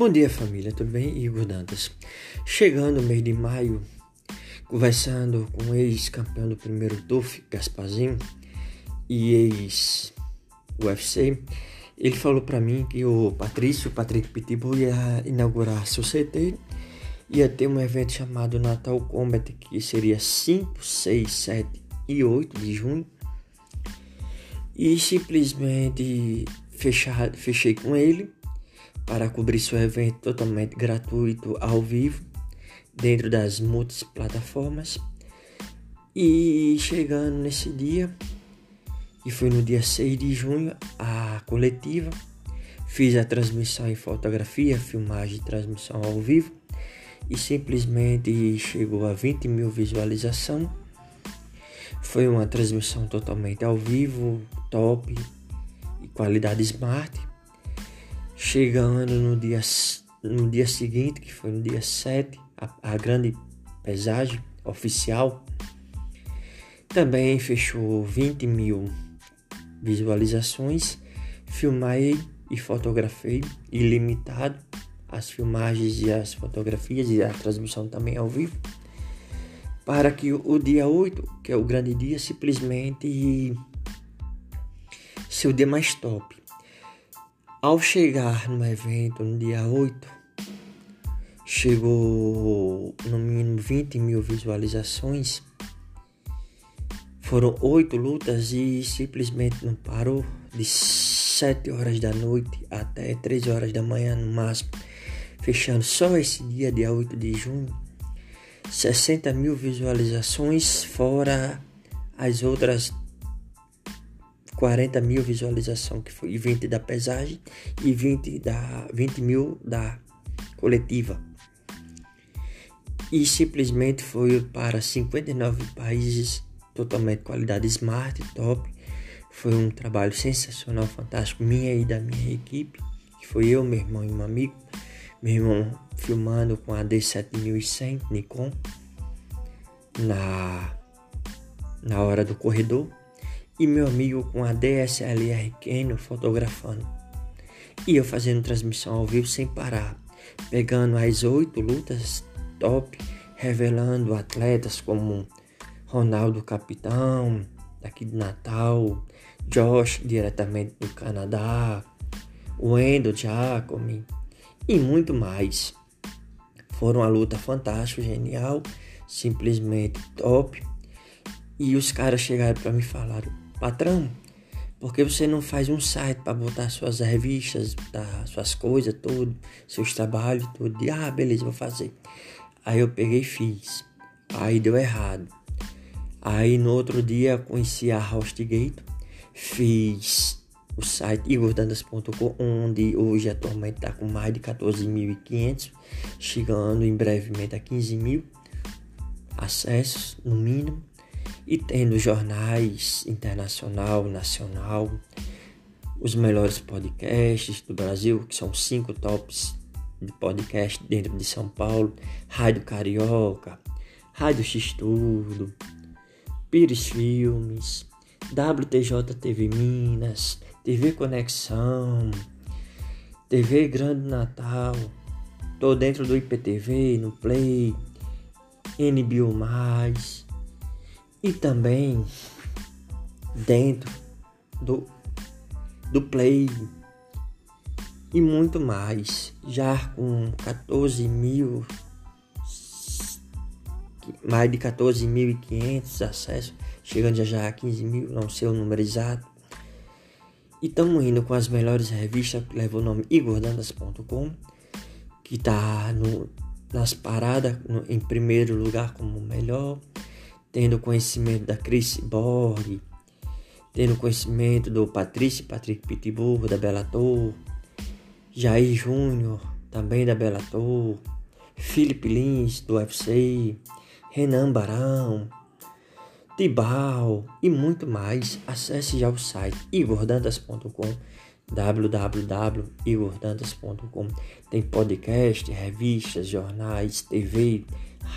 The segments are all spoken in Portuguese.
Bom dia família, tudo bem? Igor Dantas. Chegando o mês de maio, conversando com o ex-campeão do primeiro TUF, Gasparzinho, e ex-UFC, ele falou para mim que o Patrício, Patrick Pitbull, ia inaugurar seu CT, ia ter um evento chamado Natal Combat, que seria 5, 6, 7 e 8 de junho, e simplesmente fechar, fechei com ele para cobrir seu evento totalmente gratuito ao vivo dentro das multiplataformas. E chegando nesse dia, que foi no dia 6 de junho, a coletiva, fiz a transmissão em fotografia, filmagem e transmissão ao vivo e simplesmente chegou a 20 mil visualizações. Foi uma transmissão totalmente ao vivo, top e qualidade smart. Chegando no dia, no dia seguinte, que foi no dia 7, a, a grande pesagem oficial, também fechou 20 mil visualizações. Filmei e fotografei ilimitado as filmagens e as fotografias e a transmissão também ao vivo. Para que o dia 8, que é o grande dia, simplesmente seu dia mais top. Ao chegar no evento no dia 8, chegou no mínimo 20 mil visualizações. Foram oito lutas e simplesmente não parou de 7 horas da noite até 3 horas da manhã no máximo, fechando só esse dia, dia 8 de junho, 60 mil visualizações, fora as outras 40 mil visualizações, que foi 20 da pesagem e 20, da, 20 mil da coletiva. E simplesmente foi para 59 países, totalmente qualidade smart, top. Foi um trabalho sensacional, fantástico, minha e da minha equipe, que foi eu, meu irmão e um amigo. Meu irmão filmando com a D7100 Nikon na, na hora do corredor e meu amigo com a DSLR Canon fotografando. E eu fazendo transmissão ao vivo sem parar, pegando as oito lutas top, revelando atletas como Ronaldo Capitão, daqui de Natal, Josh diretamente do Canadá, Wendell Giacomi e muito mais. Foram uma luta fantástica, genial, simplesmente top. E os caras chegaram para me falar, patrão, por que você não faz um site para botar suas revistas, tá, suas coisas, tudo, seus trabalhos, tudo? E, ah, beleza, vou fazer. Aí eu peguei e fiz. Aí deu errado. Aí no outro dia conheci a HostGate, fiz o site igordandas.com, onde hoje atualmente está com mais de 14.500, chegando em brevemente a 15 mil acessos no mínimo e tendo jornais internacional, nacional, os melhores podcasts do Brasil, que são cinco tops de podcast dentro de São Paulo, Rádio Carioca, Rádio X Tudo, Pires Filmes, WTJ TV Minas, TV Conexão, TV Grande Natal, tô dentro do IPTV, no Play, NBio e também dentro do, do Play e muito mais, já com 14 mil, mais de 14.500 acessos, chegando já, já a 15 mil, não sei o número exato. E estamos indo com as melhores revistas, que leva o nome igordandas.com, que está nas paradas em primeiro lugar como melhor tendo conhecimento da Chris Borg, tendo conhecimento do Patrício Patrick Pitbull, da Bellator, Jair Júnior, também da Bellator, Felipe Lins, do UFC, Renan Barão, Tibal e muito mais. Acesse já o site igordantas.com www.igordantas.com Tem podcast, revistas, jornais, TV,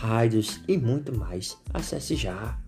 rádios e muito mais. Acesse já.